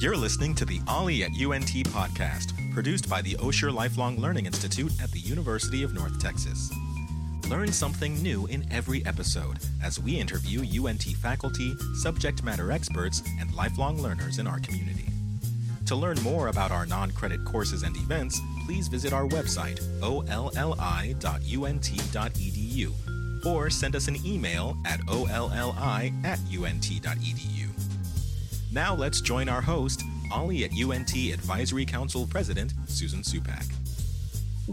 You're listening to the OLLI at UNT podcast, produced by the Osher Lifelong Learning Institute at the University of North Texas. Learn something new in every episode as we interview UNT faculty, subject matter experts, and lifelong learners in our community. To learn more about our non credit courses and events, please visit our website, olli.unt.edu, or send us an email at olli at unt.edu. Now let's join our host, OLLI at UNT Advisory Council President, Susan Supak.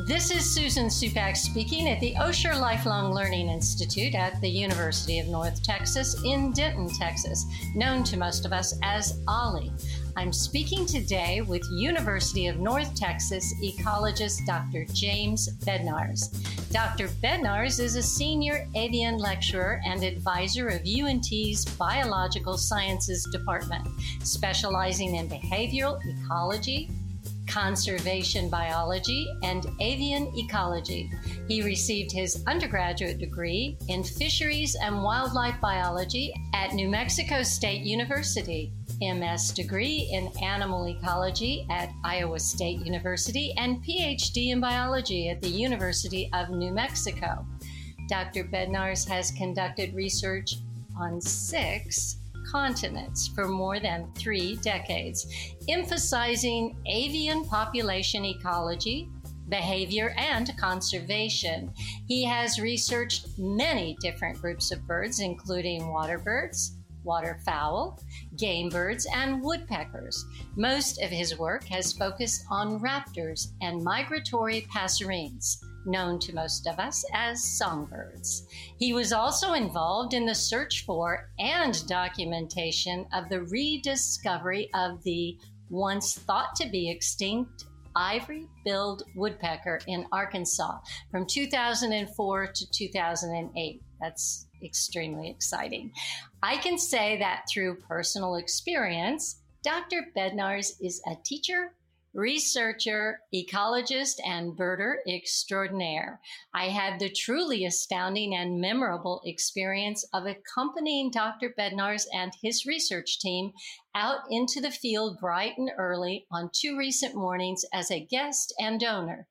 This is Susan Supak speaking at the Osher Lifelong Learning Institute at the University of North Texas in Denton, Texas, known to most of us as OLLI. I'm speaking today with University of North Texas ecologist Dr. James Bednarz. Dr. Bednarz is a senior avian lecturer and advisor of UNT's Biological Sciences Department, specializing in behavioral ecology, conservation biology, and avian ecology. He received his undergraduate degree in fisheries and wildlife biology at New Mexico State University, MS degree in animal ecology at Iowa State University, and PhD in biology at the University of New Mexico. Dr. Bednarz has conducted research on six continents for more than three decades, emphasizing avian population ecology, behavior, and conservation. He has researched many different groups of birds, including water birds, waterfowl, game birds, and woodpeckers. Most of his work has focused on raptors and migratory passerines known to most of us as songbirds. He was also involved in the search for and documentation of the rediscovery of the once thought to be extinct ivory billed woodpecker in Arkansas from 2004 to 2008. That's extremely exciting. I can say that through personal experience, Dr. Bednarz is a teacher, researcher, ecologist, and birder extraordinaire. I had the truly astounding and memorable experience of accompanying Dr. Bednarz and his research team out into the field bright and early on two recent mornings as a guest and donor.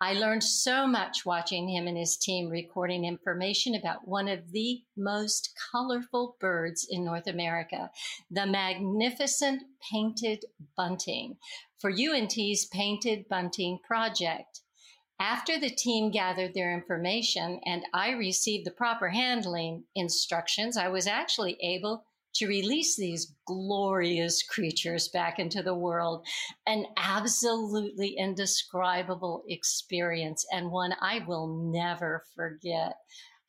I learned so much watching him and his team recording information about one of the most colorful birds in North America, the magnificent painted bunting, for UNT's Painted Bunting project. After the team gathered their information and I received the proper handling instructions, I was actually able to release these glorious creatures back into the world. An absolutely indescribable experience and one I will never forget.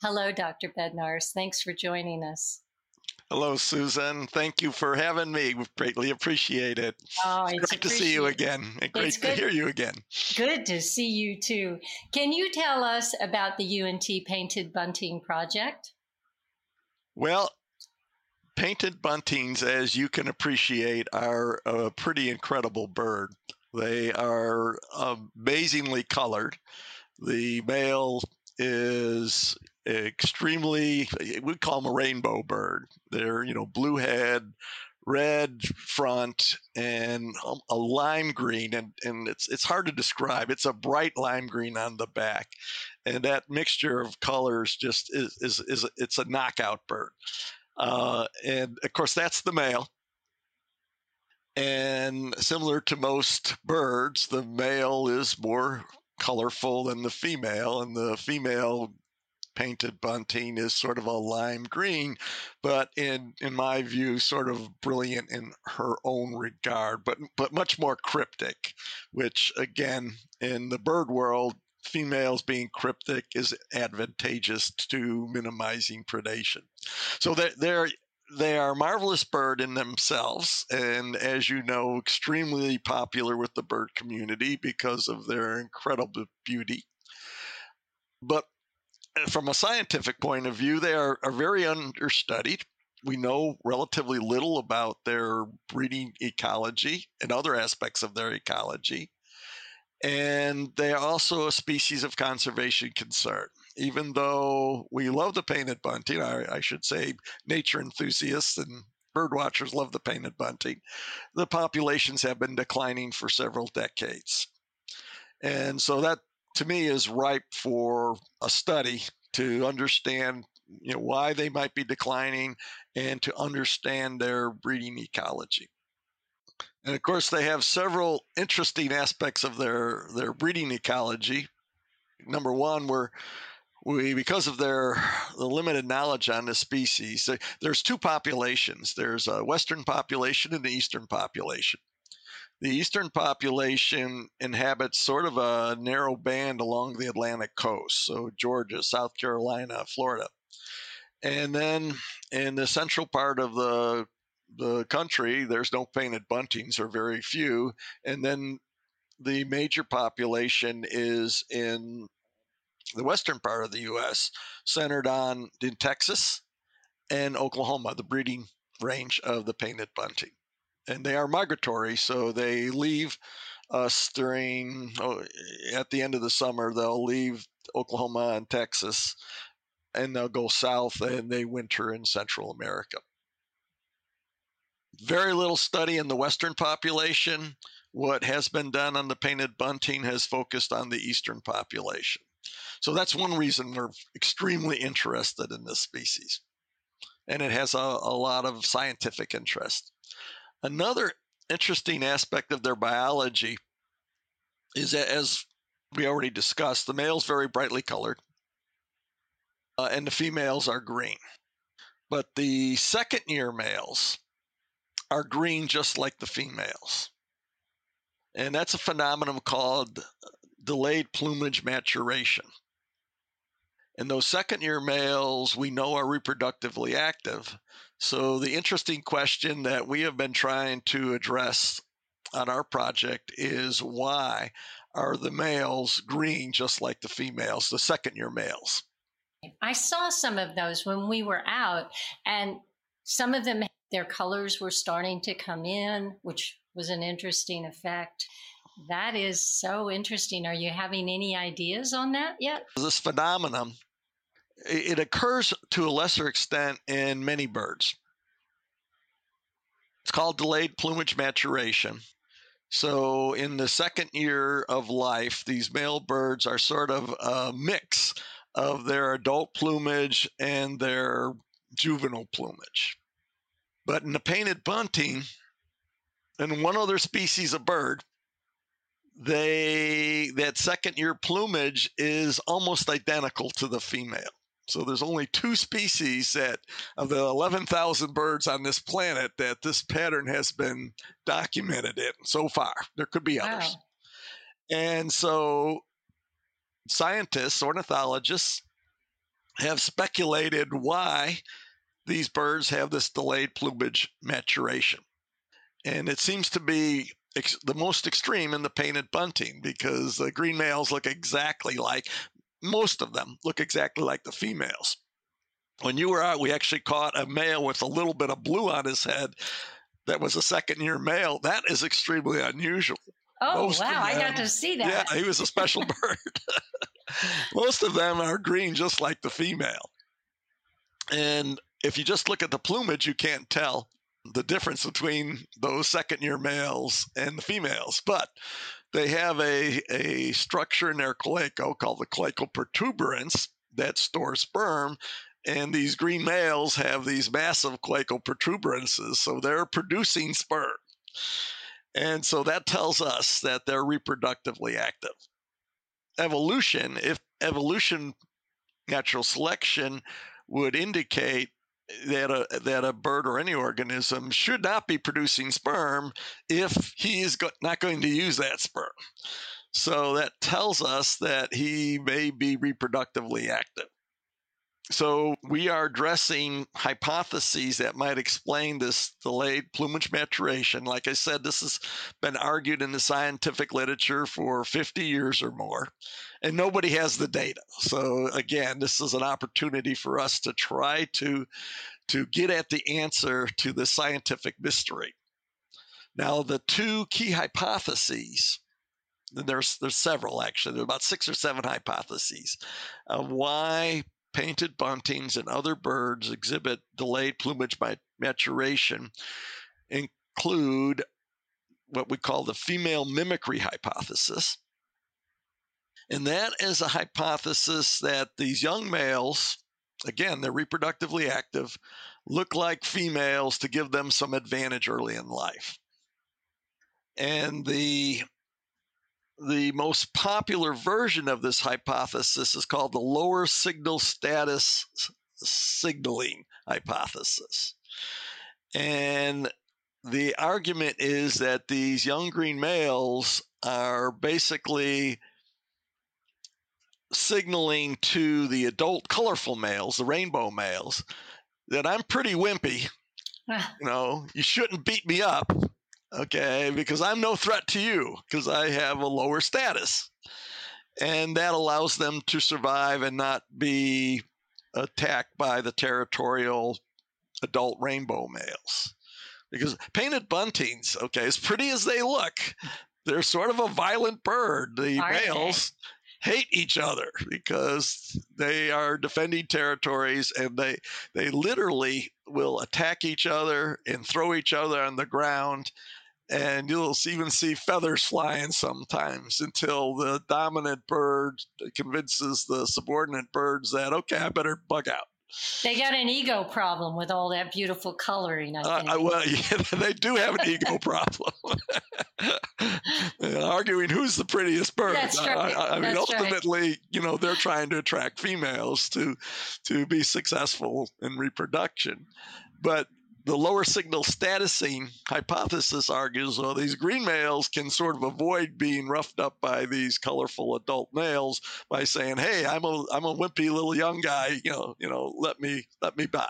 Hello, Dr. Bednarz. Thanks for joining us. Hello, Susan. Thank you for having me. We greatly appreciate it. Oh, it's, it's great to see you again. And great to hear you again. Good to see you too. Can you tell us about the UNT Painted Bunting project? Well, painted buntings, as you can appreciate, are a pretty incredible bird. They are amazingly colored. The male is extremely, we call them a rainbow bird. They're, you know, blue head, red front, and um, a lime green. And, and it's, it's hard to describe. It's a bright lime green on the back. And that mixture of colors just is, is, is it's a knockout bird. Uh, and of course, that's the male. And similar to most birds, the male is more colorful than the female, and the female painted bunting is sort of a lime green, but in in my view, sort of brilliant in her own regard, but but much more cryptic, which again in the bird world females being cryptic is advantageous to minimizing predation. So they're, they're they are a marvelous bird in themselves, and as you know, extremely popular with the bird community because of their incredible beauty. But uh, from a scientific point of view, they are, are very understudied. We know relatively little about their breeding ecology and other aspects of their ecology and they are also a species of conservation concern. Even though we love the painted bunting, I, I should say nature enthusiasts and bird watchers love the painted bunting. The populations have been declining for several decades. And so that to me is ripe for a study to understand you know why they might be declining and to understand their breeding ecology. And of course, they have several interesting aspects of their, their breeding ecology. Number one, we're we because of their the limited knowledge on the species there's two populations. There's a western population and the eastern population. The eastern population inhabits sort of a narrow band along the atlantic coast so georgia south carolina florida. And then in the central part of the the country there's no painted buntings or very few and then the major population is in the western part of the U.S., centered on in Texas and Oklahoma, the breeding range of the painted bunting. And they are migratory, so they leave us during, oh, at the end of the summer, they'll leave Oklahoma and Texas and they'll go south and they winter in Central America. Very little study in the Western population. What has been done on the painted bunting has focused on the Eastern population. So that's one reason we're extremely interested in this species. And it has a, a lot of scientific interest. Another interesting aspect of their biology is that, as we already discussed, the male's very brightly colored, uh, and the females are green. But the second year males are green just like the females. And that's a phenomenon called delayed plumage maturation. And those second year males we know are reproductively active. So, the interesting question that we have been trying to address on our project is why are the males green just like the females, the second year males? I saw some of those when we were out, and some of them, their colors were starting to come in, which was an interesting effect. That is so interesting. Are you having any ideas on that yet? This phenomenon it occurs to a lesser extent in many birds. It's called delayed plumage maturation. So, in the second year of life, these male birds are sort of a mix of their adult plumage and their juvenile plumage. But in the painted bunting, and one other species of bird, they that second year plumage is almost identical to the female. So there's only two species that of the 11,000 birds on this planet that this pattern has been documented in so far. There could be others. Wow. And so scientists, ornithologists have speculated why these birds have this delayed plumage maturation. And it seems to be ex- the most extreme in the painted bunting because the green males look exactly like most of them look exactly like the females. When you were out, we actually caught a male with a little bit of blue on his head that was a second year male. That is extremely unusual. Oh, Most wow. Them, I got to see that. Yeah, he was a special bird. Most of them are green, just like the female. And if you just look at the plumage, you can't tell the difference between those second year males and the females. But they have a, a structure in their cloaca called the cloacal protuberance that stores sperm. And these green males have these massive cloacal protuberances, so they're producing sperm. And so that tells us that they're reproductively active. Evolution, if evolution, natural selection would indicate that a that a bird or any organism should not be producing sperm if he is go- not going to use that sperm. So that tells us that he may be reproductively active. So we are addressing hypotheses that might explain this delayed plumage maturation. Like I said, this has been argued in the scientific literature for 50 years or more, and nobody has the data. So again, this is an opportunity for us to try to to get at the answer to the scientific mystery. Now, the two key hypotheses there's there's several actually. There's about six or seven hypotheses of why painted buntings and other birds exhibit delayed plumage by maturation include what we call the female mimicry hypothesis. And that is a hypothesis that these young males, again, they're reproductively active, look like females to give them some advantage early in life. And the the most popular version of this hypothesis is called the lower signal status signaling hypothesis. And the argument is that these young green males are basically signaling to the adult colorful males, the rainbow males, that I'm pretty wimpy. Ah. you know, you shouldn't beat me up, okay, because I'm no threat to you because I have a lower status. And that allows them to survive and not be attacked by the territorial adult rainbow males. Because painted buntings, okay, as pretty as they look, they're sort of a violent bird. The are males they? hate each other because they are defending territories and they they literally will attack each other and throw each other on the ground and you'll even see feathers flying sometimes until the dominant bird convinces the subordinate birds that okay i better bug out they got an ego problem with all that beautiful coloring. I uh, think. Uh, well, yeah, they do have an ego problem. arguing who's the prettiest bird. That's right. I, I mean, That's ultimately, right. you know, they're trying to attract females to to be successful in reproduction. But the lower signal statusing hypothesis argues well these green males can sort of avoid being roughed up by these colorful adult males by saying hey i'm a i'm a wimpy little young guy you know you know let me let me by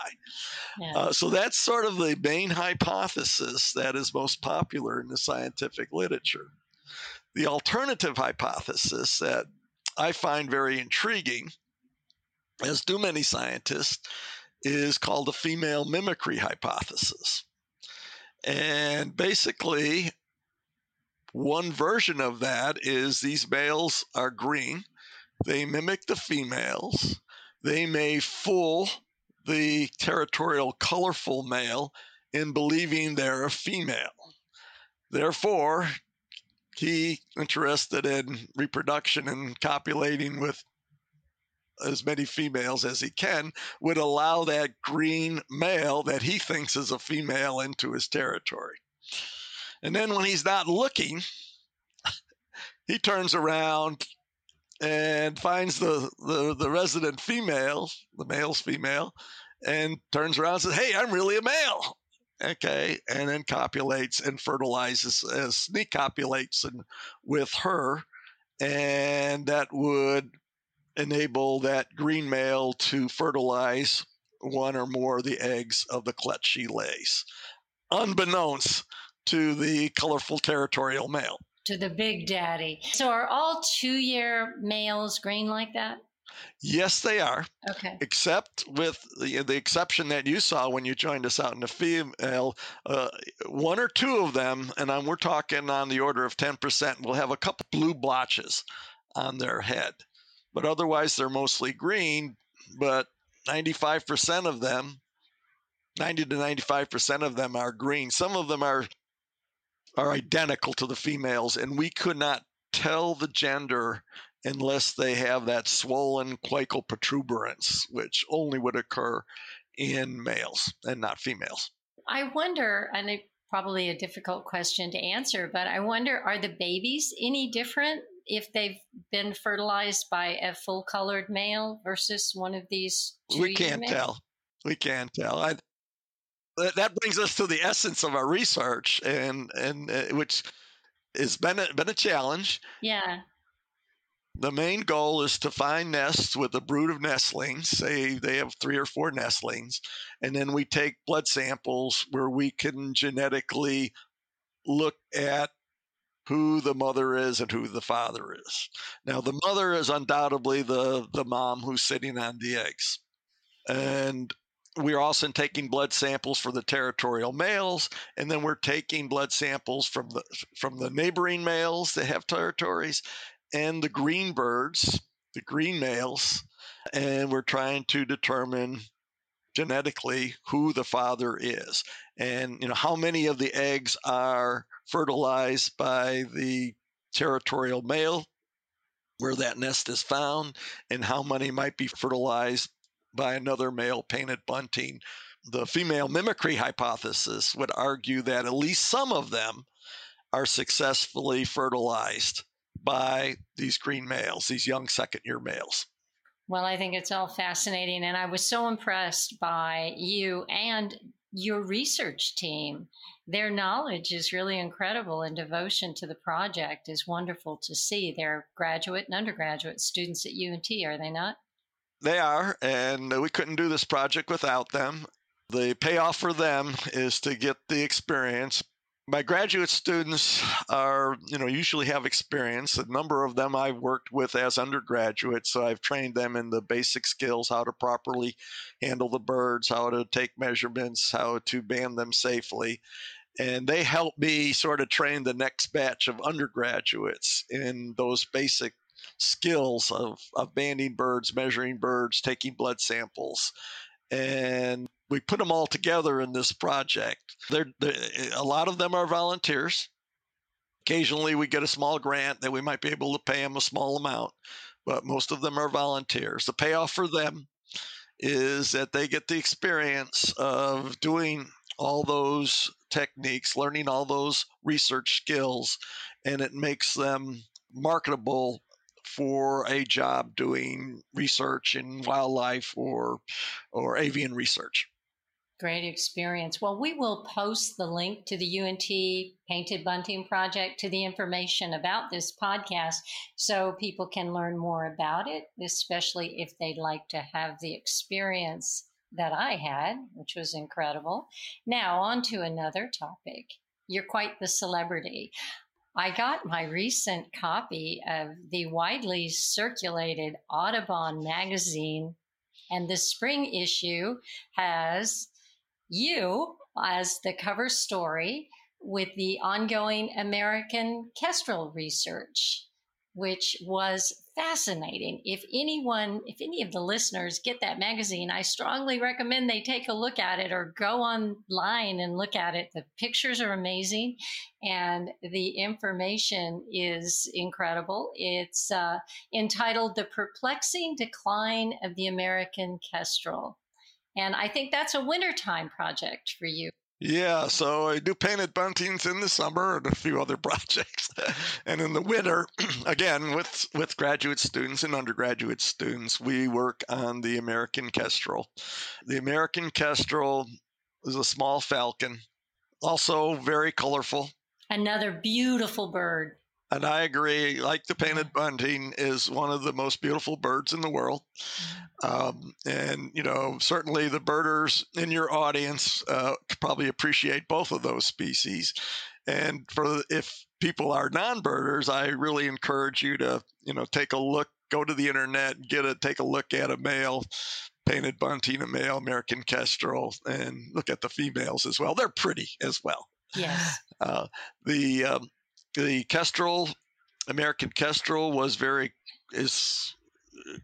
yeah. uh, so that's sort of the main hypothesis that is most popular in the scientific literature the alternative hypothesis that i find very intriguing as do many scientists is called the female mimicry hypothesis. And basically, one version of that is these males are green, they mimic the females, they may fool the territorial colorful male in believing they're a female. Therefore, he interested in reproduction and copulating with as many females as he can would allow that green male that he thinks is a female into his territory. And then when he's not looking, he turns around and finds the, the, the resident female, the male's female, and turns around and says, Hey, I'm really a male. Okay. And then copulates and fertilizes, uh, sneak copulates and, with her. And that would enable that green male to fertilize one or more of the eggs of the clutch she lays, unbeknownst to the colorful territorial male. To the big daddy. So, are all two year males green like that? Yes, they are. Okay. Except with the, the exception that you saw when you joined us out in the female, uh, one or two of them, and I'm, we're talking on the order of 10%, will have a couple blue blotches on their head but otherwise they're mostly green. But 95% of them, 90 to 95% of them are green. Some of them are are identical to the females, and we could not tell the gender unless they have that swollen cloacal protuberance, which only would occur in males and not females. I wonder, and it probably a difficult question to answer, but I wonder are the babies any different if they've been fertilized by a full colored male versus one of these we can't males? tell. We can't tell. I, that brings us to the essence of our research and and uh, which has been a, been a challenge. Yeah. The main goal is to find nests with a brood of nestlings say they have three or four nestlings and then we take blood samples where we can genetically look at who the mother is and who the father is. Now, the mother is undoubtedly the, the mom who's sitting on the eggs. And we're also taking blood samples for the territorial males, and then we're taking blood samples from the from the neighboring males that have territories and the green birds, the green males, and we're trying to determine genetically who the father is and you know how many of the eggs are fertilized by the territorial male where that nest is found and how many might be fertilized by another male painted bunting the female mimicry hypothesis would argue that at least some of them are successfully fertilized by these green males, these young second year males. Well, I think it's all fascinating. And I was so impressed by you and your research team. Their knowledge is really incredible, and devotion to the project is wonderful to see. They're graduate and undergraduate students at UNT, are they not? They are, and we couldn't do this project without them. The payoff for them is to get the experience my graduate students are, you know, usually have experience. A number of them I've worked with as undergraduates, so I've trained them in the basic skills how to properly handle the birds, how to take measurements, how to band them safely. And they help me sort of train the next batch of undergraduates in those basic skills of, of banding birds, measuring birds, taking blood samples. And we put them all together in this project. They're, they're, a lot of them are volunteers. Occasionally, we get a small grant that we might be able to pay them a small amount, but most of them are volunteers. The payoff for them is that they get the experience of doing all those techniques, learning all those research skills, and it makes them marketable for a job doing research in wildlife or or avian research. Great experience. Well, we will post the link to the UNT Painted Bunting Project to the information about this podcast so people can learn more about it, especially if they'd like to have the experience that I had, which was incredible. Now, on to another topic. You're quite the celebrity. I got my recent copy of the widely circulated Audubon magazine, and the spring issue has you as the cover story with the ongoing American kestrel research, which was fascinating. If anyone, if any of the listeners get that magazine, I strongly recommend they take a look at it or go online and look at it. The pictures are amazing and the information is incredible. It's uh, entitled The Perplexing Decline of the American Kestrel. And I think that's a wintertime project for you. Yeah, so I do painted buntings in the summer and a few other projects. and in the winter, again, with, with graduate students and undergraduate students, we work on the American kestrel. The American kestrel is a small falcon, also very colorful. Another beautiful bird. And I agree. Like the painted bunting is one of the most beautiful birds in the world. Mm-hmm. Um, and, you know, certainly the birders in your audience uh, probably appreciate both of those species. And for if people are non-birders, I really encourage you to, you know, take a look, go to the internet, get a take a look at a male painted bunting, a male American kestrel, and look at the females as well. They're pretty as well. Yes. Uh, the um, the kestrel, American kestrel, was very is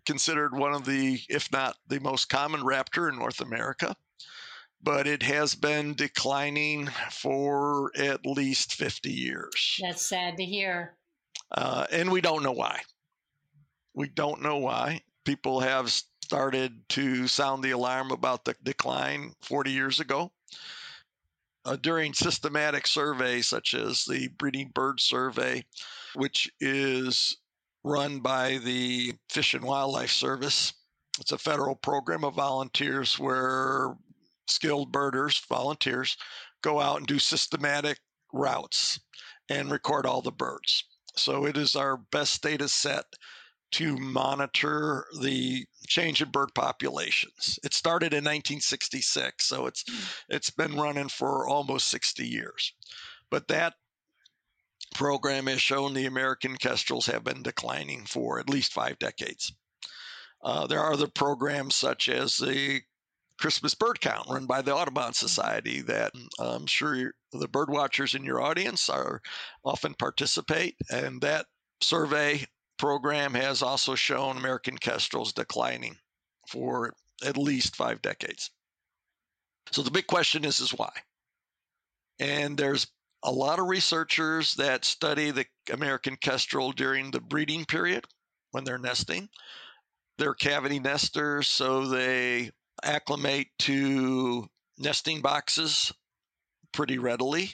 considered one of the, if not the most common raptor in North America. But it has been declining for at least 50 years. That's sad to hear. Uh, and we don't know why. We don't know why. People have started to sound the alarm about the decline 40 years ago uh, during systematic surveys such as the Breeding Bird Survey, which is run by the Fish and Wildlife Service. It's a federal program of volunteers where skilled birders, volunteers, go out and do systematic routes and record all the birds. So it is our best data set to monitor the change in bird populations. It started in 1966, so it's hmm. it's been running for almost 60 years. But that program has shown the American kestrels have been declining for at least five decades. Uh, there are other programs such as the Christmas bird count run by the Audubon hmm. Society that I'm sure the bird watchers in your audience are often participate, and that survey program has also shown American kestrels declining for at least five decades. So the big question is is why? And there's a lot of researchers that study the American kestrel during the breeding period when they're nesting. They're cavity nesters, so they acclimate to nesting boxes pretty readily,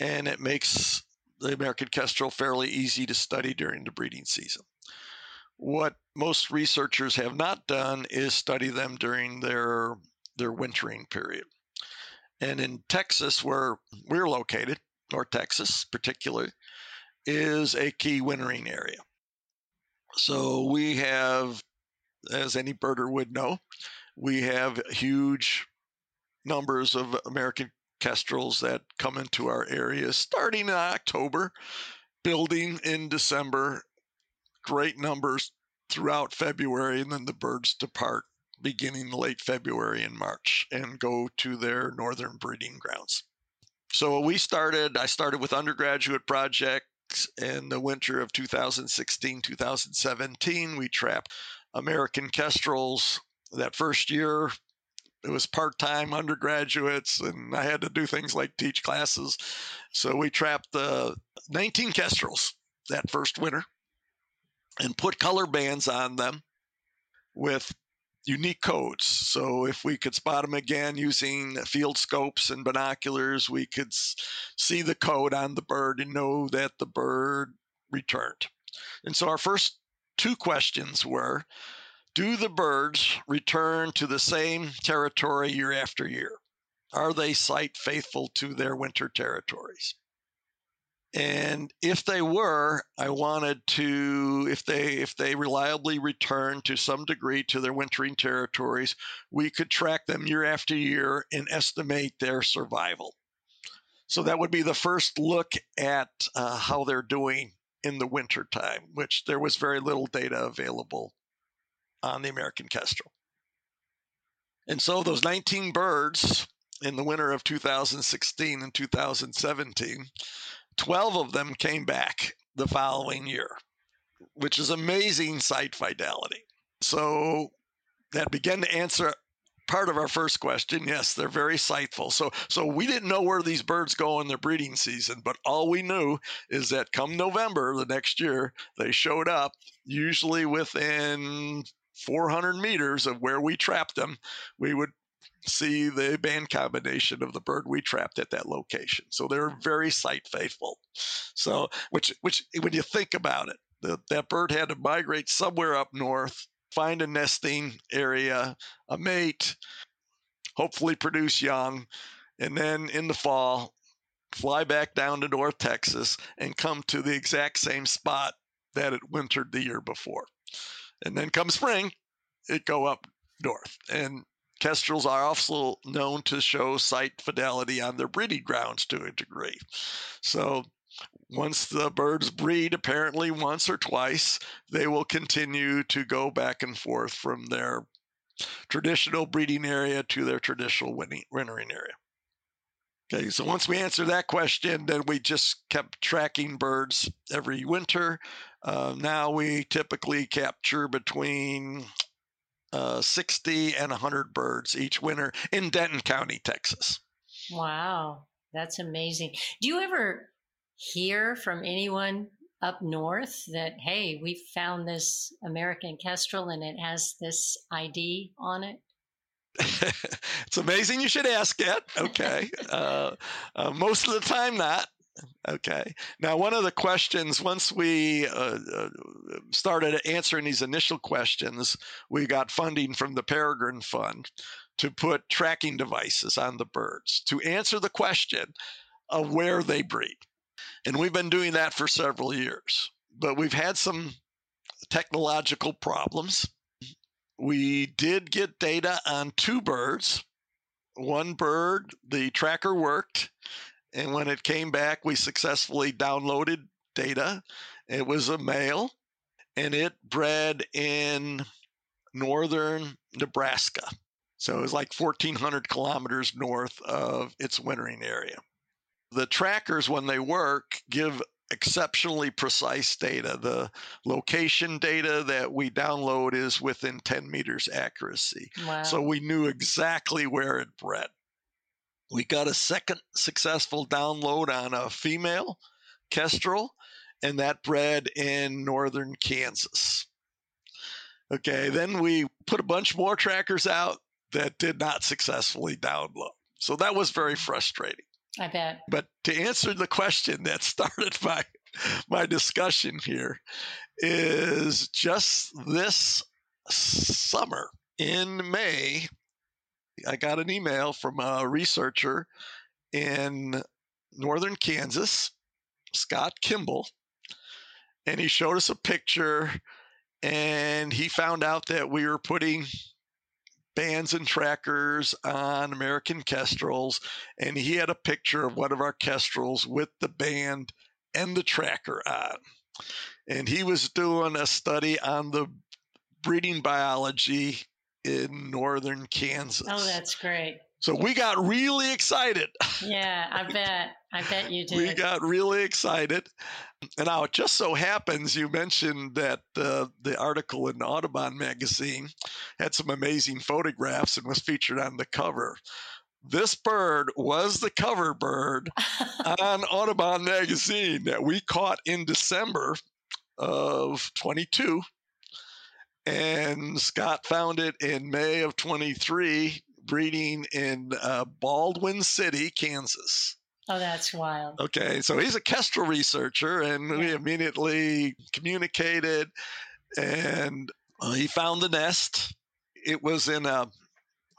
and it makes the American kestrel fairly easy to study during the breeding season. What most researchers have not done is study them during their their wintering period. And in Texas, where we're located, North Texas particularly, is a key wintering area. So we have, as any birder would know, we have huge numbers of American kestrels that come into our area starting in October, building in December, great numbers throughout February, and then the birds depart beginning late February and March and go to their northern breeding grounds. So we started, I started with undergraduate projects in the winter of 2016, 2017. We trapped American kestrels that first year. It was part time undergraduates, and I had to do things like teach classes. So we trapped the 19 kestrels that first winter and put color bands on them with unique codes. So if we could spot them again using field scopes and binoculars, we could see the code on the bird and know that the bird returned. And so our first two questions were Do the birds return to the same territory year after year? Are they site faithful to their winter territories? and if they were i wanted to if they if they reliably return to some degree to their wintering territories we could track them year after year and estimate their survival so that would be the first look at uh, how they're doing in the winter time which there was very little data available on the american kestrel and so those 19 birds in the winter of 2016 and 2017 12 of them came back the following year, which is amazing site fidelity. So that began to answer part of our first question. Yes, they're very sightful. So so we didn't know where these birds go in their breeding season, but all we knew is that come November the next year, they showed up usually within 400 meters of where we trapped them. We would see the band combination of the bird we trapped at that location. So they're very site faithful. So which which when you think about it, the, that bird had to migrate somewhere up north, find a nesting area, a mate, hopefully produce young, and then in the fall fly back down to North Texas and come to the exact same spot that it wintered the year before. And then come spring, it go up north. And Kestrels are also known to show site fidelity on their breeding grounds to a degree. So once the birds breed, apparently once or twice, they will continue to go back and forth from their traditional breeding area to their traditional wintering area. Okay, so once we answer that question, then we just kept tracking birds every winter. Uh, now we typically capture between uh, 60 and 100 birds each winter in Denton County, Texas. Wow, that's amazing. Do you ever hear from anyone up north that, hey, we found this American kestrel and it has this ID on it? it's amazing you should ask it. Okay. uh, uh, most of the time, not. Okay. Now, one of the questions, once we uh, uh, started answering these initial questions, we got funding from the Peregrine Fund to put tracking devices on the birds to answer the question of where they breed. And we've been doing that for several years, but we've had some technological problems. We did get data on two birds. One bird, the tracker worked, and when it came back, we successfully downloaded data. It was a male and it bred in northern Nebraska. So it was like 1,400 kilometers north of its wintering area. The trackers, when they work, give exceptionally precise data. The location data that we download is within 10 meters accuracy. Wow. So we knew exactly where it bred. We got a second successful download on a female kestrel, and that bred in northern Kansas. Okay, then we put a bunch more trackers out that did not successfully download. So that was very frustrating. I bet. But to answer the question that started my my discussion here is just this summer in May, I got an email from a researcher in northern Kansas, Scott Kimball, and he showed us a picture and he found out that we were putting bands and trackers on American Kestrels, and he had a picture of one of our Kestrels with the band and the tracker on. And he was doing a study on the breeding biology in northern oh, Kansas. Oh, that's great. So we got really excited. Yeah, I bet. I bet you did. we got really excited. And now it just so happens you mentioned that uh, the article in Audubon magazine had some amazing photographs and was featured on the cover. This bird was the cover bird on Audubon magazine that we caught in December of 22. And Scott found it in May of 23 breeding in uh, Baldwin City, Kansas. Oh, that's wild. Okay, so he's a kestrel researcher, and yeah. we immediately communicated, and uh, he found the nest. It was in a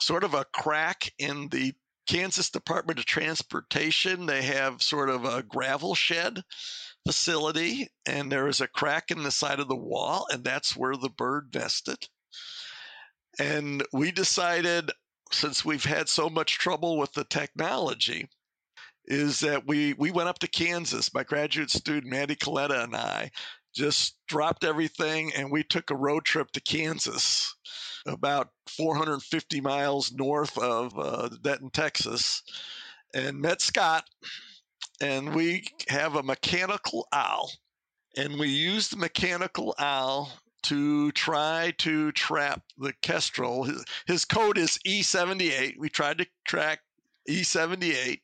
sort of a crack in the Kansas Department of Transportation. They have sort of a gravel shed facility, and there is a crack in the side of the wall, and that's where the bird nested. And we decided since we've had so much trouble with the technology, is that we we went up to Kansas. My graduate student Mandy Coletta and I just dropped everything and we took a road trip to Kansas, about 450 miles north of uh, Denton, Texas, and met Scott. And we have a mechanical owl, and we used the mechanical owl to try to trap the Kestrel. His, his code is E78. We tried to track E78.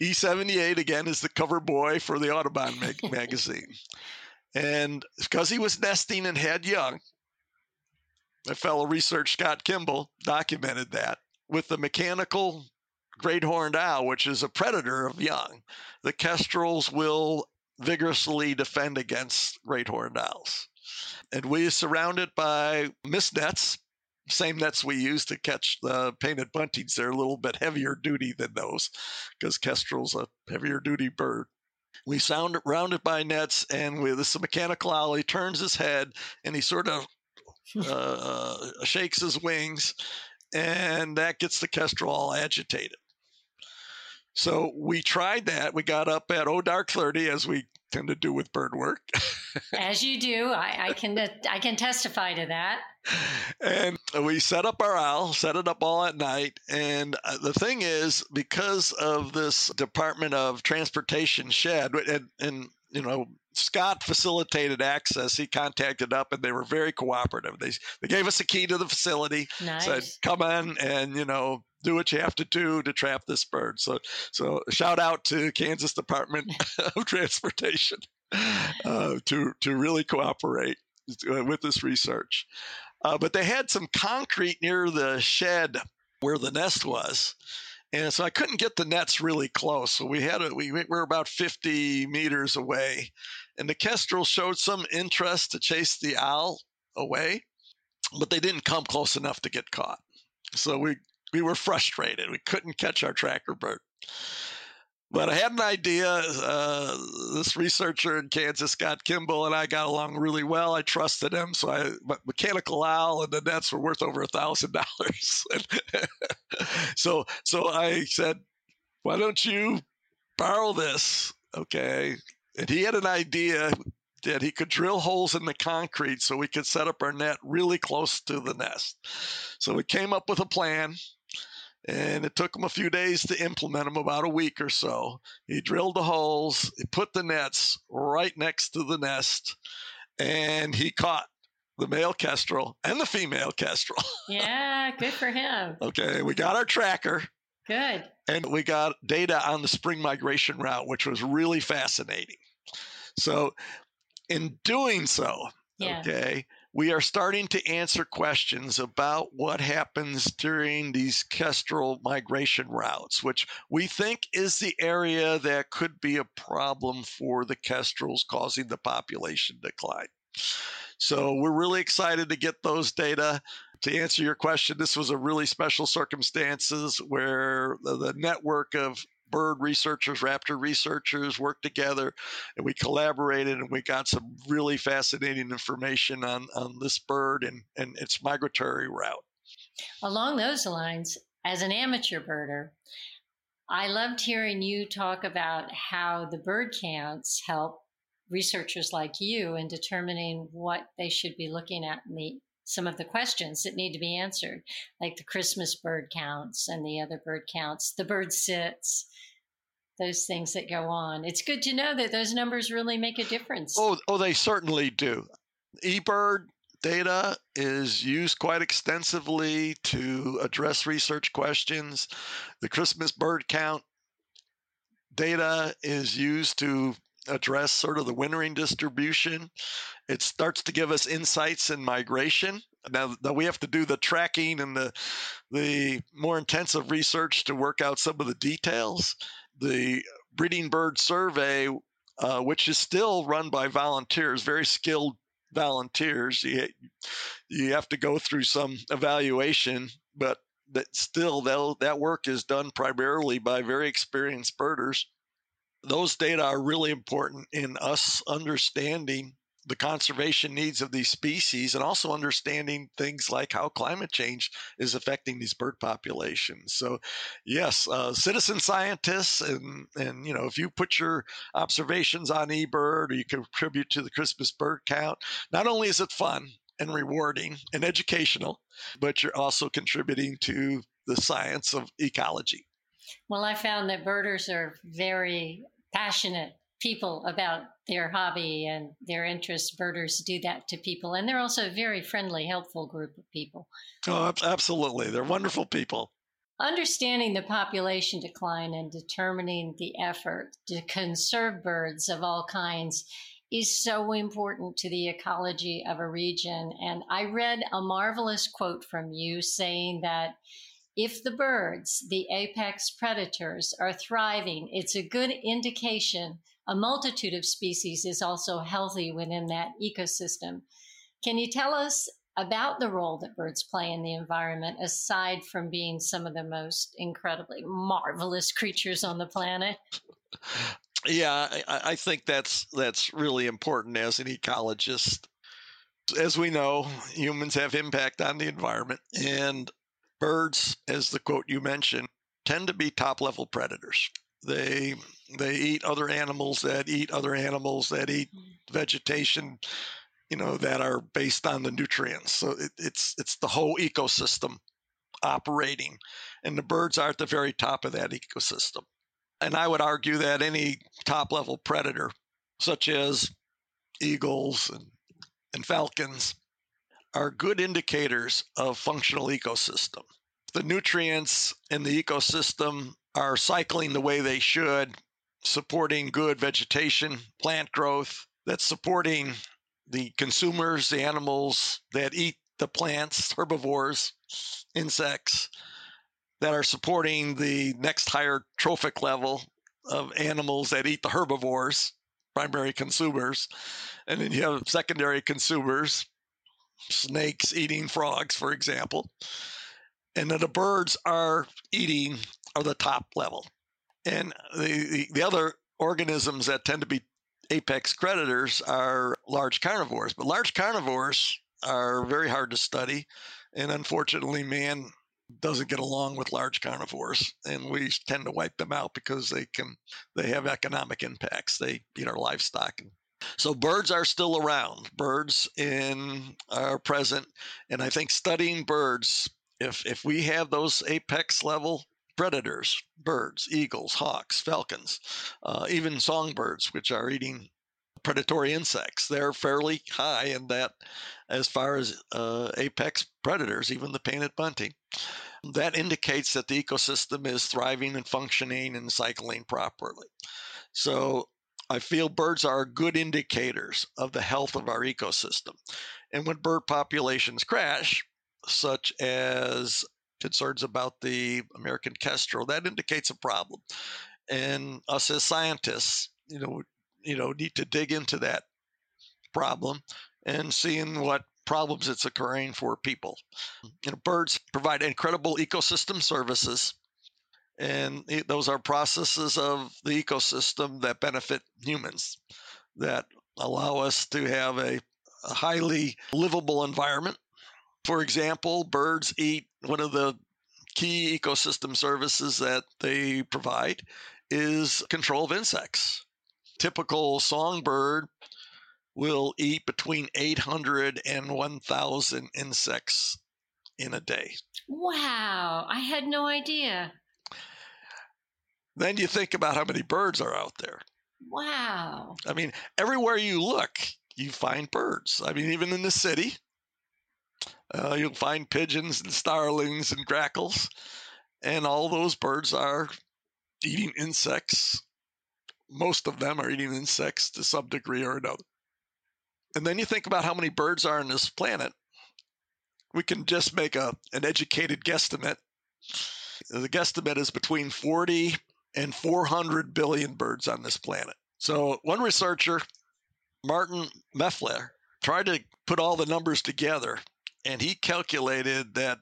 E78 again is the cover boy for the Audubon mag- magazine. And because he was nesting and had young, my fellow researcher Scott Kimball documented that with the mechanical great horned owl, which is a predator of young, the kestrels will vigorously defend against great horned owls and we surround it by mist nets, same nets we use to catch the painted buntings. They're a little bit heavier duty than those because kestrel's a heavier duty bird. We sound round it by nets, and with this mechanical owl, he turns his head and he sort of uh, shakes his wings, and that gets the kestrel all agitated. So we tried that. We got up at oh dark thirty as we tend to do with bird work. As you do, I, I, can I can testify to that. And we set up our owl, set it up all at night. And uh, the thing is, because of this Department of Transportation shed, and, and you know, Scott facilitated access. He contacted up, and they were very cooperative. They they gave us a key to the facility. Nice. Said, "Come in and you know do what you have to do to trap this bird." So so shout out to Kansas Department of Transportation uh, to to really cooperate uh, with this research. Uh, but they had some concrete near the shed where the nest was, and so I couldn't get the nets really close. So we had a, we were about 50 meters away, and the kestrel showed some interest to chase the owl away, but they didn't come close enough to get caught. So we we were frustrated. We couldn't catch our tracker bird. But I had an idea. Uh, this researcher in Kansas, Scott Kimball, and I got along really well. I trusted him, so I mechanical owl and the nets were worth over a thousand dollars. So, so I said, "Why don't you borrow this?" Okay, and he had an idea that he could drill holes in the concrete so we could set up our net really close to the nest. So we came up with a plan and it took him a few days to implement them about a week or so he drilled the holes he put the nets right next to the nest and he caught the male kestrel and the female kestrel yeah good for him okay we got our tracker Good. And we got data on the spring migration route, which was really fascinating. So, in doing so, yeah. okay, we are starting to answer questions about what happens during these kestrel migration routes, which we think is the area that could be a problem for the kestrels causing the population decline. So we're really excited to get those data. To answer your question, this was a really special circumstances where the, the network of bird researchers, raptor researchers worked together and we collaborated and we got some really fascinating information on, on this bird and, and its migratory route. Along those lines, as an amateur birder, I loved hearing you talk about how the bird counts help researchers like you in determining what they should be looking at in the some of the questions that need to be answered, like the Christmas bird counts and the other bird counts, the bird sits, those things that go on. It's good to know that those numbers really make a difference. Oh, oh, they certainly do. eBird data is used quite extensively to address research questions. The Christmas bird count data is used to address sort of the wintering distribution. It starts to give us insights in migration. Now, now we have to do the tracking and the the more intensive research to work out some of the details the breeding bird survey, uh, which is still run by volunteers, very skilled volunteers. You, you have to go through some evaluation, but that still that work is done primarily by very experienced birders. Those data are really important in us understanding the conservation needs of these species and also understanding things like how climate change is affecting these bird populations. So, yes, uh, citizen scientists, and and you know, if you put your observations on eBird or you contribute to the Christmas bird count, not only is it fun and rewarding and educational, but you're also contributing to the science of ecology. Well, I found that birders are very passionate people about their hobby and their interests. Birders do that to people, and they're also a very friendly, helpful group of people. Oh, absolutely. They're wonderful people. Understanding the population decline and determining the effort to conserve birds of all kinds is so important to the ecology of a region. And I read a marvelous quote from you saying that if the birds, the apex predators, are thriving, it's a good indication a multitude of species is also healthy within that ecosystem. Can you tell us about the role that birds play in the environment aside from being some of the most incredibly marvelous creatures on the planet? Yeah, I, I think that's that's really important as an ecologist. As we know, humans have impact on the environment, and birds, as the quote you mentioned, tend to be top level predators. They they eat other animals that eat other animals that eat mm. vegetation, you know, that are based on the nutrients. So it, it's it's the whole ecosystem operating, and the birds are at the very top of that ecosystem. And I would argue that any top level predator, such as eagles and, and falcons, are good indicators of functional ecosystem. The nutrients in the ecosystem are cycling the way they should, supporting good vegetation, plant growth, that's supporting the consumers, the animals that eat the plants, herbivores, insects, that are supporting the next higher trophic level of animals that eat the herbivores, primary consumers. And then you have secondary consumers, snakes eating frogs, for example. And then the birds are eating are the top level. And the, the, the other organisms that tend to be apex predators are large carnivores. But large carnivores are very hard to study. And unfortunately, man doesn't get along with large carnivores and we tend to wipe them out because they can they have economic impacts they eat our livestock so birds are still around birds in are present and i think studying birds if if we have those apex level predators, birds, eagles, hawks, falcons, uh, even songbirds, which are eating predatory insects. They're fairly high in that as far as uh, apex predators, even the painted bunting. that indicates that the ecosystem is thriving and functioning and cycling properly. So I feel birds are good indicators of the health of our ecosystem. And when bird populations crash, such as concerns about the American kestrel, that indicates a problem. And us as scientists, you know, you know, need to dig into that problem and seeing what problems it's occurring for people. You know, birds provide incredible ecosystem services and those are processes of the ecosystem that benefit humans that allow us to have a, a highly livable environment. For example, birds eat one of the key ecosystem services that they provide is control of insects. Typical songbird will eat between 800 and 1,000 insects in a day. Wow, I had no idea. Then you think about how many birds are out there. Wow. I mean, everywhere you look, you find birds. I mean, even in the city, uh, you'll find pigeons and starlings and grackles. And all those birds are eating insects. Most of them are eating insects to some degree or another. And then you think about how many birds are on this planet. We can just make a, an educated guesstimate. The guesstimate is between 40 and 400 billion birds on this planet. So, one researcher, Martin Nyffeler, tried to put all the numbers together and he calculated that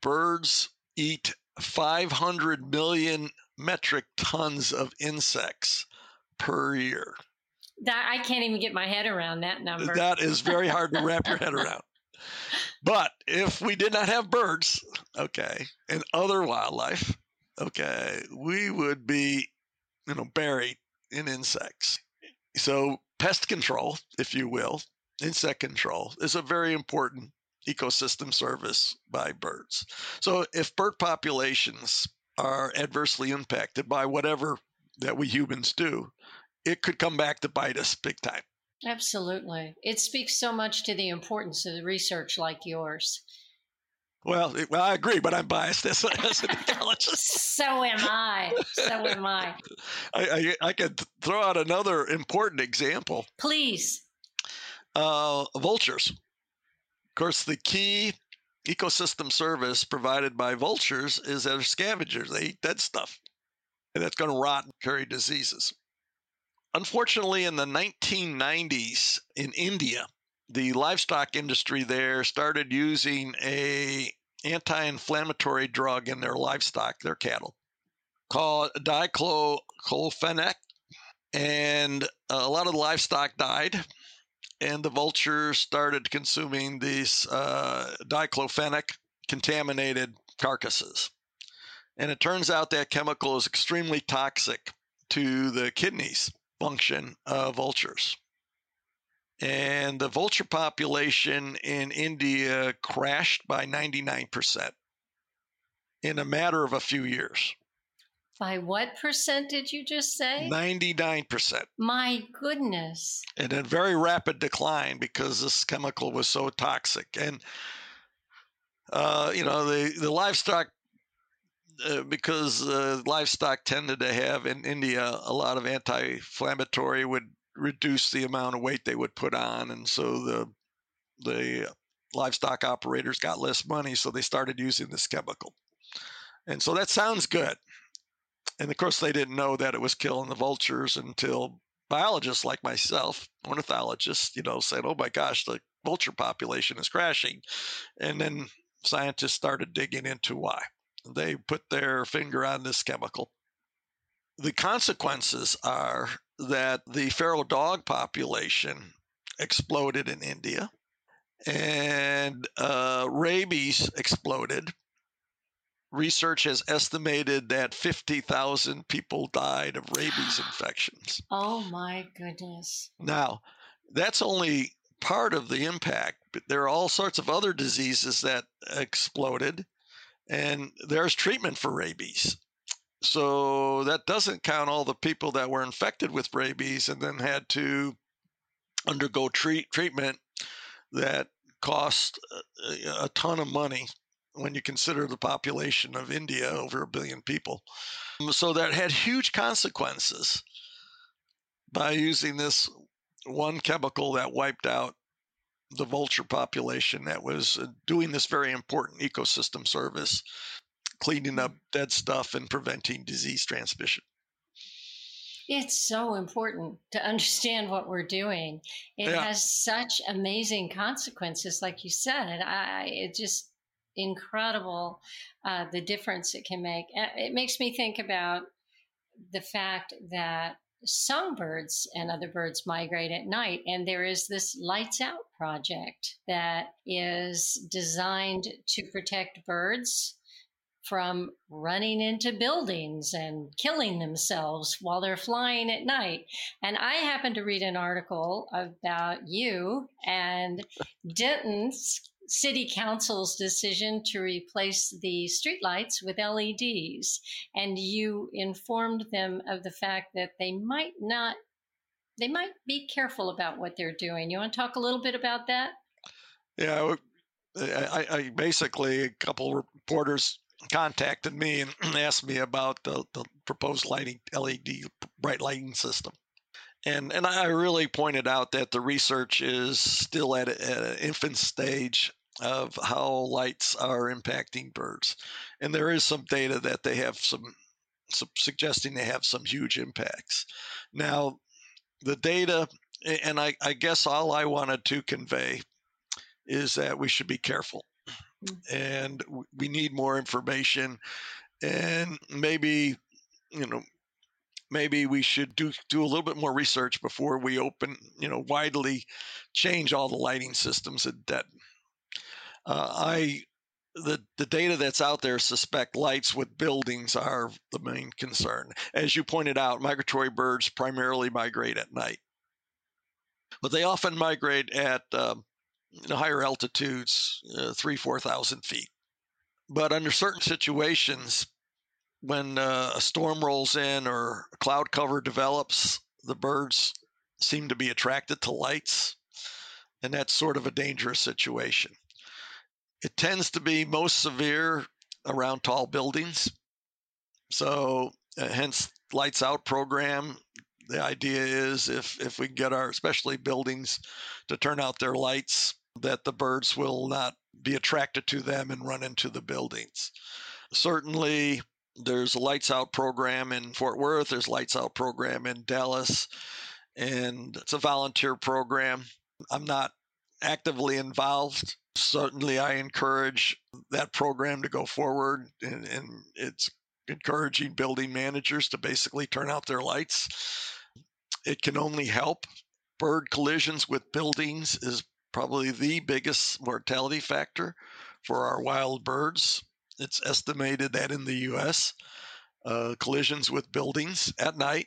birds eat 500 million metric tons of insects per year. That I can't even get my head around that number. That is very hard to wrap your head around. But if we did not have birds, okay, and other wildlife, okay, we would be, you know, buried in insects. So pest control, if you will, insect control is a very important ecosystem service by birds. So if bird populations are adversely impacted by whatever that we humans do, it could come back to bite us big time. Absolutely. It speaks so much to the importance of research like yours. Well, well, I agree, but I'm biased as, as an ecologist. so am I. So am I. I, I, I could throw out another important example. Please. Uh, vultures. Of course, the key ecosystem service provided by vultures is they're scavengers. They eat dead stuff, and that's going to rot and carry diseases. Unfortunately, in the 1990s in India, the livestock industry there started using a anti-inflammatory drug in their livestock, their cattle, called diclofenac, and a lot of the livestock died, and the vultures started consuming these uh, diclofenac contaminated carcasses. And it turns out that chemical is extremely toxic to the kidneys function of vultures and the vulture population in India crashed by 99% in a matter of a few years. By what percent did you just say? 99%. My goodness. And a very rapid decline because this chemical was so toxic. And, uh, you know, the, the livestock, uh, because uh, livestock tended to have in India a lot of anti inflammatory, would reduce the amount of weight they would put on, and so the the livestock operators got less money, so they started using this chemical. And so that sounds good. And of course, they didn't know that it was killing the vultures until biologists like myself, ornithologists, you know, said, "Oh my gosh, the vulture population is crashing," and then scientists started digging into why. They put their finger on this chemical. The consequences are that the feral dog population exploded in India and uh, rabies exploded. Research has estimated that 50,000 people died of rabies infections. Oh my goodness. Now, that's only part of the impact, but there are all sorts of other diseases that exploded, and there's treatment for rabies. So that doesn't count all the people that were infected with rabies and then had to undergo treat, treatment that cost a, a ton of money when you consider the population of India, over a billion people. So that had huge consequences by using this one chemical that wiped out the vulture population that was uh, doing this very important ecosystem service, cleaning up dead stuff and preventing disease transmission. It's so important to understand what we're doing. It yeah. has such amazing consequences, like you said. I, it just incredible uh, the difference it can make. It makes me think about the fact that songbirds and other birds migrate at night. And there is this Lights Out project that is designed to protect birds from running into buildings and killing themselves while they're flying at night. And I happened to read an article about you and Denton's city council's decision to replace the streetlights with LEDs. And you informed them of the fact that they might not, they might be careful about what they're doing. You want to talk a little bit about that? Yeah, I, I basically, a couple reporters contacted me and asked me about the, the proposed lighting LED bright lighting system. And, and I really pointed out that the research is still at, a, at an infant stage of how lights are impacting birds. And there is some data that they have some, some suggesting they have some huge impacts. Now, the data, and I, I guess all I wanted to convey is that we should be careful and we need more information and maybe you know maybe we should do do a little bit more research before we open you know widely change all the lighting systems at Denton. Uh, I the the data that's out there suspect lights with buildings are the main concern. As you pointed out, migratory birds primarily migrate at night, but they often migrate at um, know, higher altitudes, uh, three, 4,000 feet. But under certain situations, when uh, a storm rolls in or cloud cover develops, the birds seem to be attracted to lights. And that's sort of a dangerous situation. It tends to be most severe around tall buildings. So, uh, hence, lights out program the idea is if if we get our especially buildings to turn out their lights that the birds will not be attracted to them and run into the buildings. Certainly there's a lights out program in fort worth there's lights out program in dallas and it's a volunteer program. I'm not actively involved. Certainly i encourage that program to go forward and, and it's encouraging building managers to basically turn out their lights. It can only help. Bird collisions with buildings is probably the biggest mortality factor for our wild birds. It's estimated that in the U.S., uh, collisions with buildings at night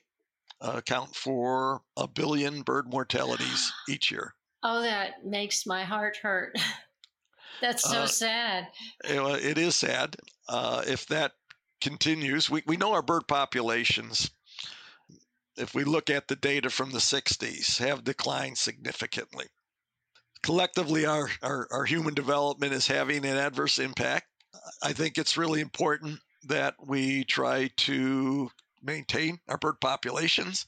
uh, account for a billion bird mortalities each year. Oh, that makes my heart hurt. That's so uh, sad. It, it is sad. Uh, if that continues, we, we know our bird populations if we look at the data from the 60s, have declined significantly. Collectively, our, our, our human development is having an adverse impact. I think it's really important that we try to maintain our bird populations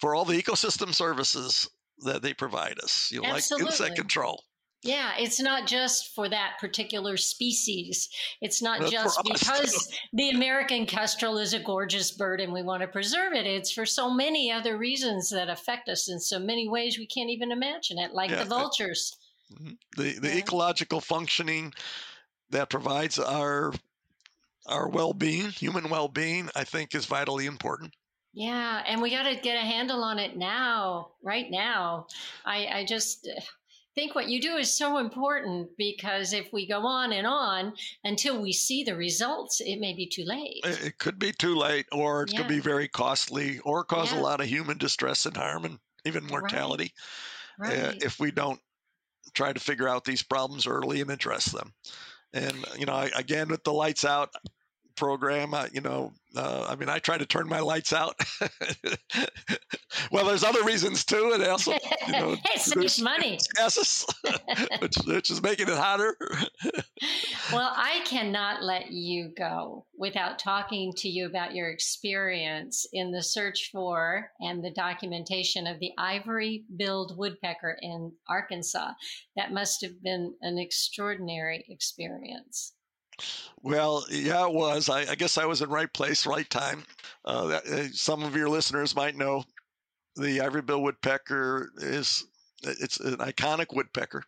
for all the ecosystem services that they provide us, you know, like insect control. Yeah, it's not just for that particular species. It's not just because the American kestrel is a gorgeous bird and we want to preserve it. It's for so many other reasons that affect us in so many ways we can't even imagine it, like yeah, the vultures. Mm-hmm. The the yeah. ecological functioning that provides our our well-being, human well-being, I think is vitally important. Yeah, and we got to get a handle on it now, right now. I I just think what you do is so important because if we go on and on until we see the results, it may be too late. It could be too late, or it yeah. could be very costly, or cause yeah. a lot of human distress and harm and even mortality right. Uh, right. Uh, if we don't try to figure out these problems early and address them. And, you know, again, with the lights out, program. I, you know, uh, I mean, I try to turn my lights out. well, there's other reasons too, and also, you know, it saves money. Gases, which, which is making it hotter. well, I cannot let you go without talking to you about your experience in the search for and the documentation of the ivory-billed woodpecker in Arkansas. That must have been an extraordinary experience. Well, yeah, it was. I, I, guess I was in right place, right time. Uh, that, uh, some of your listeners might know the ivory-billed woodpecker is it's an iconic woodpecker.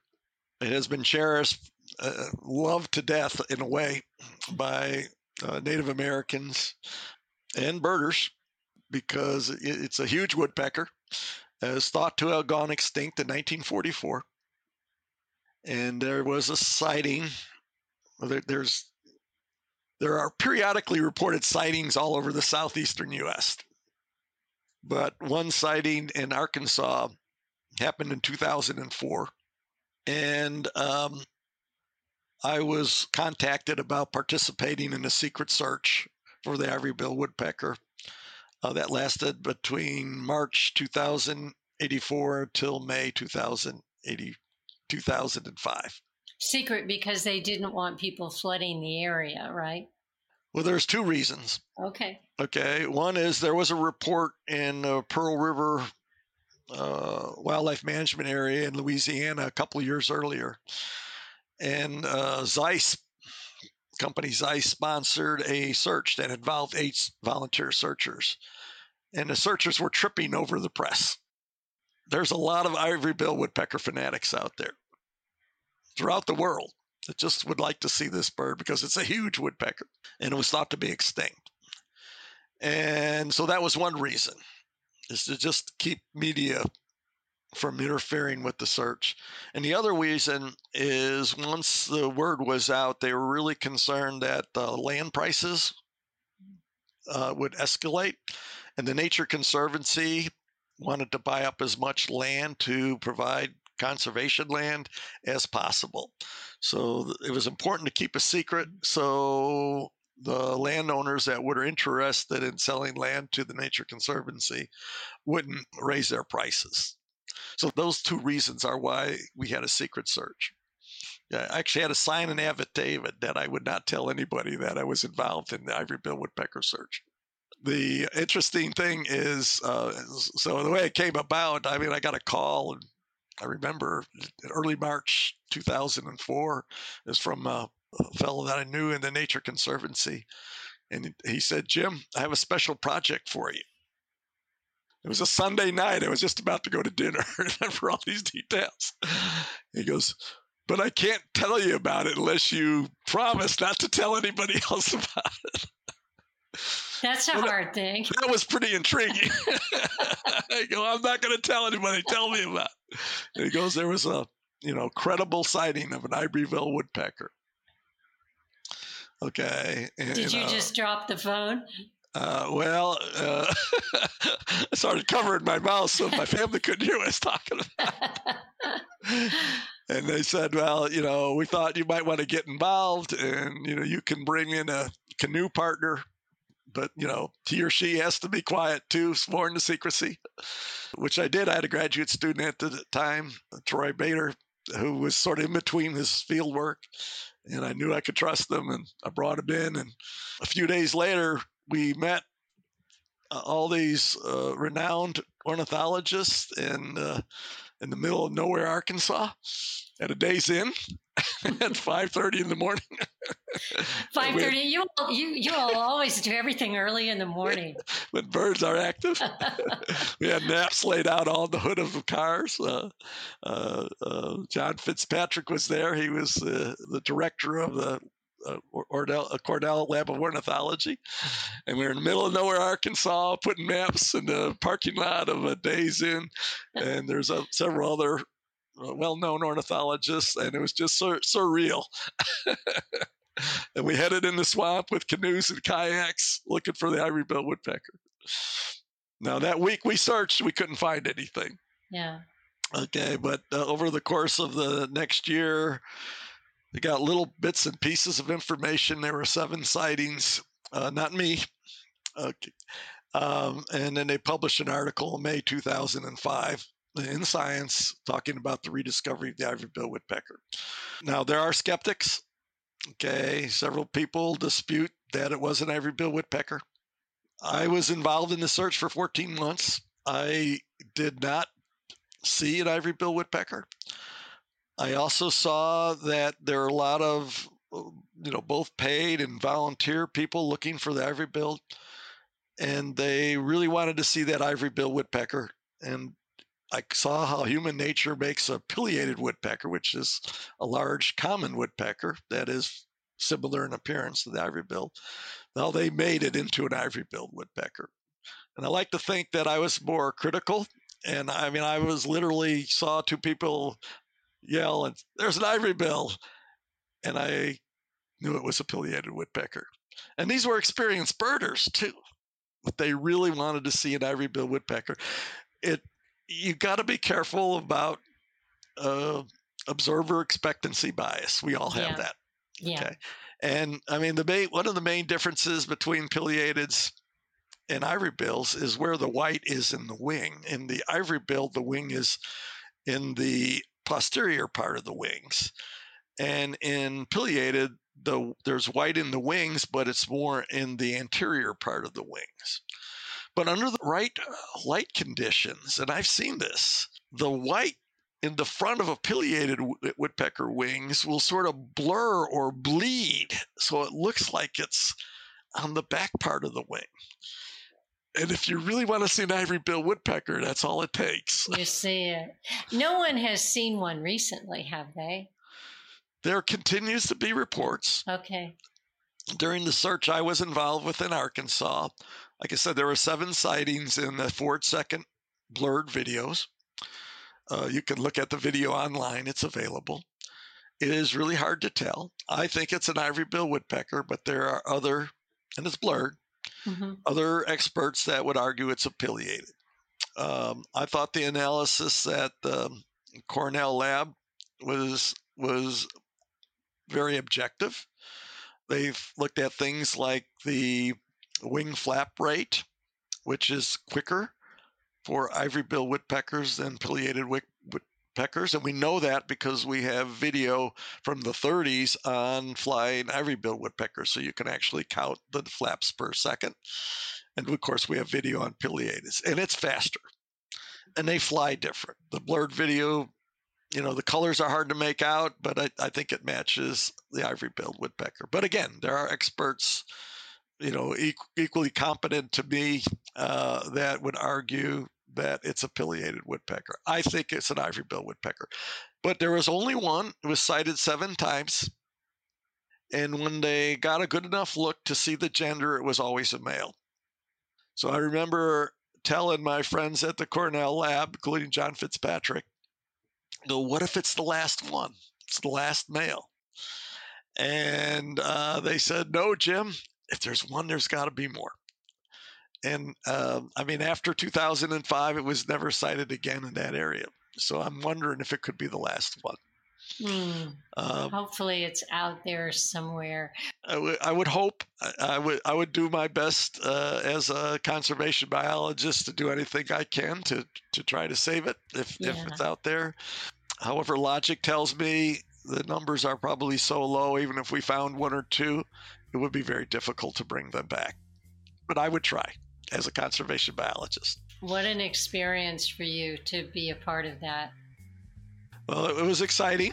It has been cherished, uh, loved to death in a way by uh, Native Americans and birders because it, it's a huge woodpecker. It is thought to have gone extinct in 1944. And there was a sighting there, there's there are periodically reported sightings all over the southeastern U.S. But one sighting in Arkansas happened in 2004, and um, I was contacted about participating in a secret search for the ivory-billed woodpecker uh, that lasted between March 2084 till May 2080, 2005. Secret because they didn't want people flooding the area, right? Well, there's two reasons. Okay. Okay. One is there was a report in uh, Pearl River uh, Wildlife Management Area in Louisiana a couple of years earlier, and uh, Zeiss company Zeiss sponsored a search that involved eight volunteer searchers, and the searchers were tripping over the press. There's a lot of ivory-bill woodpecker fanatics out there throughout the world that just would like to see this bird because it's a huge woodpecker and it was thought to be extinct. And so that was one reason is to just keep media from interfering with the search. And the other reason is once the word was out, they were really concerned that the land prices uh, would escalate. And the Nature Conservancy wanted to buy up as much land to provide conservation land as possible. So it was important to keep a secret. So the landowners that were interested in selling land to the Nature Conservancy wouldn't raise their prices. So those two reasons are why we had a secret search. Yeah, I actually had to sign an affidavit that I would not tell anybody that I was involved in the ivory-bill woodpecker search. The interesting thing is, uh, so the way it came about, I mean, I got a call and I remember early March 2004 is from a, fellow that I knew in the Nature Conservancy. And he said, Jim, I have a special project for you. It was a Sunday night. I was just about to go to dinner for all these details. He goes, but I can't tell you about it unless you promise not to tell anybody else about it. That's a hard thing. That was pretty intriguing. I go, I'm not going to tell anybody. Tell me about. It. And he goes, there was a you know credible sighting of an ivory-billed woodpecker. Okay. And, Did you uh, just drop the phone? Uh, well, uh, I started covering my mouth so my family couldn't hear what I was talking about. and they said, well, you know, we thought you might want to get involved and, you know, you can bring in a canoe partner but you know he or she has to be quiet too sworn to secrecy which i did. I had a graduate student at the time troy bader who was sort of in between his field work and i knew i could trust them and i brought him in and a few days later we met uh, all these uh, renowned ornithologists in uh, in the middle of nowhere arkansas at a Days Inn at 5.30 in the morning. 5.30 you, you you all always do everything early in the morning. When birds are active. We had naps laid out on the hood of the cars. Uh, uh, uh, john fitzpatrick was there. He was the director of the uh, Ordell, Cornell Lab of Ornithology, and we were in the middle of nowhere, Arkansas, putting maps in the parking lot of a Days Inn, and there's a, several other well-known ornithologists, and it was just sur- surreal. and we headed in the swamp with canoes and kayaks looking for the ivory-billed woodpecker. Now that week we searched, we couldn't find anything. Yeah. Okay, but uh, over the course of the next year, we got little bits and pieces of information. There were seven sightings uh, not me. Okay. Um, and then they published an article in May 2005 in Science talking about the rediscovery of the ivory-billed woodpecker. Now, there are skeptics. Okay, several people dispute that it was an ivory-billed woodpecker. I was involved in the search for 14 months. I did not see an ivory-billed woodpecker. I also saw that there are a lot of, you know, both paid and volunteer people looking for the ivory-billed, and they really wanted to see that ivory-billed woodpecker. And I saw how human nature makes a pileated woodpecker, which is a large common woodpecker that is similar in appearance to the ivory bill. Now they made it into an ivory billed woodpecker. And I like to think that I was more critical. And I mean, I was literally saw two people yell, and there's an ivory bill. And I knew it was a pileated woodpecker. And these were experienced birders too, but they really wanted to see an ivory billed woodpecker. It you got to be careful about uh, observer expectancy bias. We all have Yeah. that. Yeah. Okay. And I mean, the main one of the main differences between pileateds and ivory bills is where the white is in the wing. In the ivory bill, the wing is in the posterior part of the wings, and in pileated, the there's white in the wings, but it's more in the anterior part of the wings. But under the right uh, light conditions, and I've seen this, the white in the front of a pileated woodpecker wings will sort of blur or bleed, so it looks like it's on the back part of the wing. And if you really want to see an ivory bill woodpecker, that's all it takes. You see it. No one has seen one recently, have they? There continues to be reports. Okay. During the search I was involved with in Arkansas, like I said, there were seven sightings in the Ford second blurred videos. Uh, you can look at the video online, it's available. It is really hard to tell. I think it's an ivory bill woodpecker, but there are other, and it's blurred, hmm other experts that would argue it's a pileated. Um, I thought the analysis at the Cornell lab was was very objective. They've looked at things like the wing flap rate, which is quicker for ivory bill woodpeckers than pileated woodpeckers, and we know that because we have video from the 30s on flying ivory bill woodpeckers, so you can actually count the flaps per second. And of course, we have video on pileated, and it's faster, and they fly different. The blurred video, you know, the colors are hard to make out, but I, I think it matches the ivory billed woodpecker. But again, there are experts, you know, equ- equally competent to me uh, that would argue that it's a pileated woodpecker. I think it's an ivory billed woodpecker. But there was only one. It was sighted seven times. And when they got a good enough look to see the gender, it was always a male. So I remember telling my friends at the Cornell lab, including John Fitzpatrick, go, what if it's the last one? It's the last male. And uh, they said, no, Jim, if there's one, there's got to be more. And uh, I mean, after 2005, it was never sighted again in that area. So I'm wondering if it could be the last one. Mm. Um, Hopefully, it's out there somewhere. I would- I would hope I- I would I would do my best uh, as a conservation biologist to do anything I can to to try to save it if if it's out there. However, logic tells me the numbers are probably so low. Even if we found one or two, it would be very difficult to bring them back. But I would try as a conservation biologist. What an experience for you to be a part of that. Well, it, was exciting.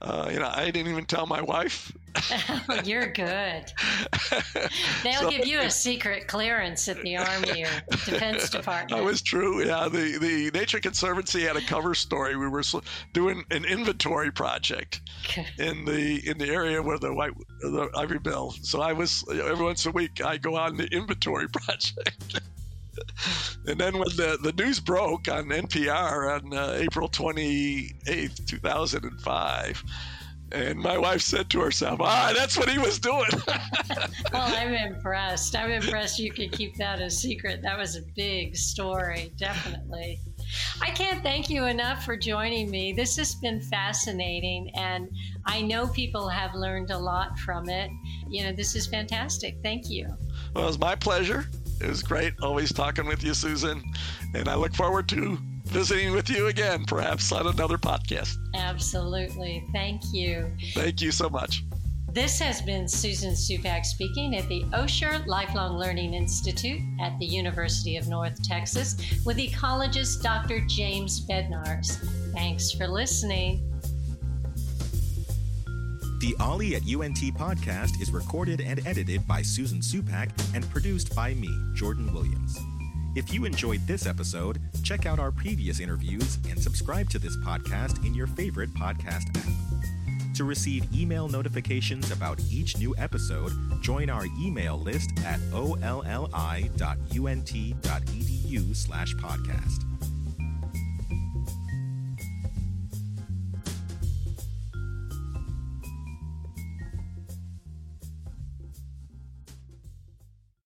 Uh, you know, I didn't even tell my wife. You're good. They'll So- give you a secret clearance at the Army or Defense Department. That was true. Yeah, the the Nature Conservancy had a cover story. We were doing an inventory project in the in the area where the white the ivory bill. So I was every once a week I go on the inventory project. And then when the, the news broke on NPR on uh, April 28th, 2005, and my wife said to herself, "Ah, that's what he was doing." Well, I'm impressed. I'm impressed you could keep that a secret. That was a big story, definitely. I can't thank you enough for joining me. This has been fascinating, and I know people have learned a lot from it. You know, this is fantastic. Thank you. Well, it was my pleasure. It was great always talking with you, Susan. And I look forward to visiting with you again, perhaps on another podcast. Absolutely. Thank you. Thank you so much. This has been Susan Supak speaking at the Osher Lifelong Learning Institute at the University of North Texas with ecologist Dr. James Bednarz. Thanks for listening. The OLLI at UNT podcast is recorded and edited by Susan Supak and produced by me, Jordan Williams. If you enjoyed this episode, check out our previous interviews and subscribe to this podcast in your favorite podcast app. To receive email notifications about each new episode, join our email list at olli.unt.edu slash podcast.